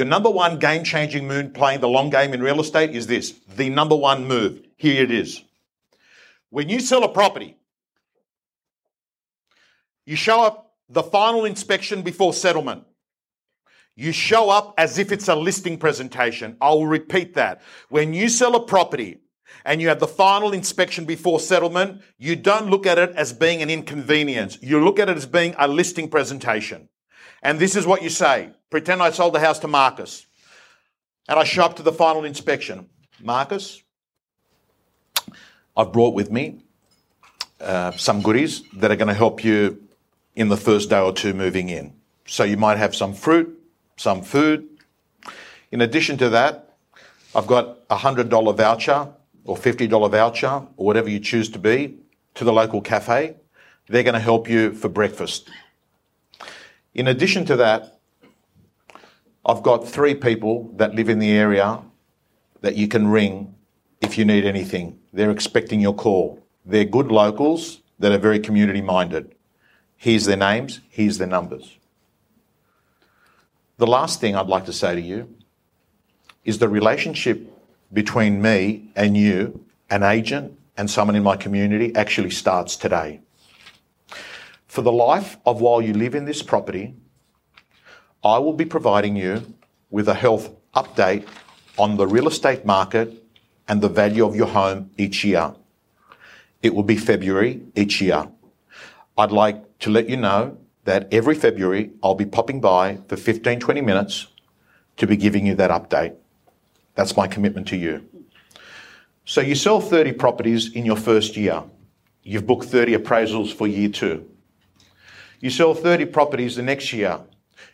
Your number one game changing move playing the long game in real estate is this the number one move. Here it is. When you sell a property, you show up the final inspection before settlement. You show up as if it's a listing presentation. I will repeat that. When you sell a property and you have the final inspection before settlement, you don't look at it as being an inconvenience. You look at it as being a listing presentation. And this is what you say. Pretend I sold the house to Marcus. And I show up to the final inspection. Marcus, I've brought with me uh, some goodies that are going to help you in the first day or two moving in. So you might have some fruit, some food. In addition to that, I've got a $100 voucher or $50 voucher or whatever you choose to be to the local cafe. They're going to help you for breakfast. In addition to that, I've got three people that live in the area that you can ring if you need anything. They're expecting your call. They're good locals that are very community minded. Here's their names, here's their numbers. The last thing I'd like to say to you is the relationship between me and you, an agent, and someone in my community actually starts today. For the life of while you live in this property, I will be providing you with a health update on the real estate market and the value of your home each year. It will be February each year. I'd like to let you know that every February I'll be popping by for 15, 20 minutes to be giving you that update. That's my commitment to you. So you sell 30 properties in your first year. You've booked 30 appraisals for year two. You sell 30 properties the next year.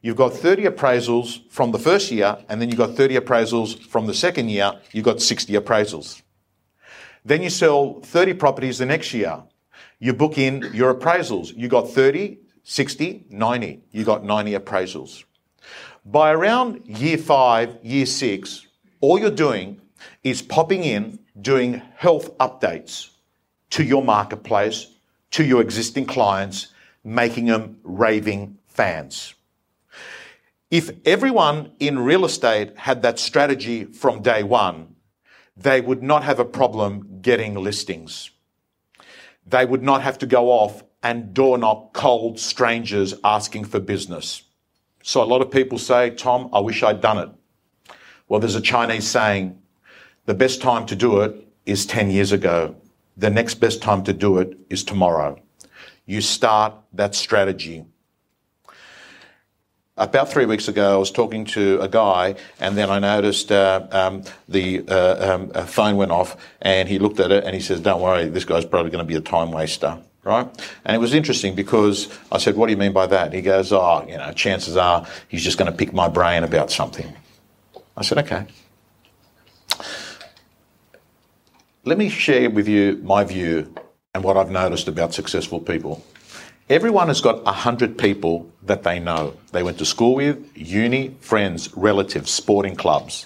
You've got 30 appraisals from the first year, and then you've got 30 appraisals from the second year. You've got 60 appraisals. Then you sell 30 properties the next year. You book in your appraisals. You got 30, 60, 90. You got 90 appraisals. By around year five, year six, all you're doing is popping in, doing health updates to your marketplace, to your existing clients, making them raving fans. If everyone in real estate had that strategy from day one, they would not have a problem getting listings. They would not have to go off and door knock cold strangers asking for business. So a lot of people say, Tom, I wish I'd done it. Well, there's a Chinese saying, the best time to do it is 10 years ago. The next best time to do it is tomorrow you start that strategy. About three weeks ago, I was talking to a guy, and then I noticed uh, um, the uh, um, phone went off, and he looked at it and he says, "Don't worry, this guy's probably going to be a time waster." Right? And it was interesting because I said, What do you mean by that? He goes, Oh, you know, chances are he's just going to pick my brain about something. I said, Okay. Let me share with you my view and what I've noticed about successful people. Everyone has got a hundred people that they know. They went to school with, uni, friends, relatives, sporting clubs,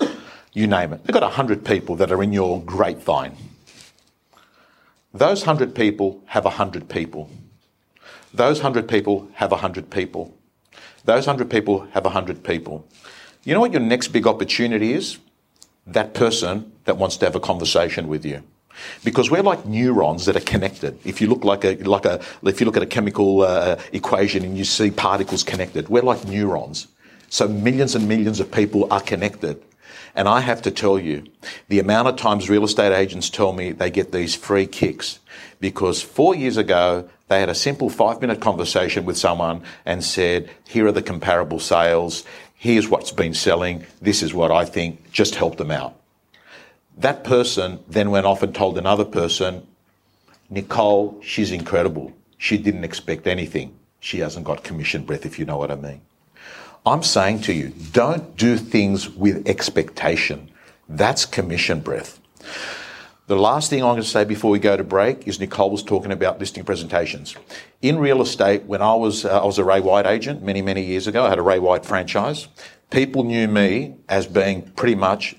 you name it. They've got a hundred people that are in your grapevine. Those hundred people have a hundred people. Those hundred people have a hundred people. Those hundred people have a hundred people. You know what your next big opportunity is? That person that wants to have a conversation with you. Because we're like neurons that are connected. If you look like a, like a, if you look at a chemical uh, equation and you see particles connected, we're like neurons. So millions and millions of people are connected. And I have to tell you, the amount of times real estate agents tell me they get these free kicks because four years ago, they had a simple five minute conversation with someone and said, here are the comparable sales. Here's what's been selling. This is what I think. Just help them out. That person then went off and told another person, Nicole, she's incredible. She didn't expect anything. She hasn't got commission breath, if you know what I mean. I'm saying to you, don't do things with expectation. That's commission breath. The last thing I'm going to say before we go to break is Nicole was talking about listing presentations. In real estate, when I was uh, I was a Ray White agent many many years ago, I had a Ray White franchise. People knew me as being pretty much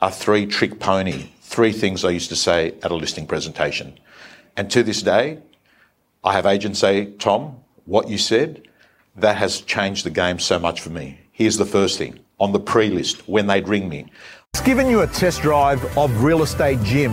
a three trick pony. Three things I used to say at a listing presentation. And to this day, I have agents say, Tom, what you said, that has changed the game so much for me. Here's the first thing on the pre list when they'd ring me. It's given you a test drive of Real Estate Gym.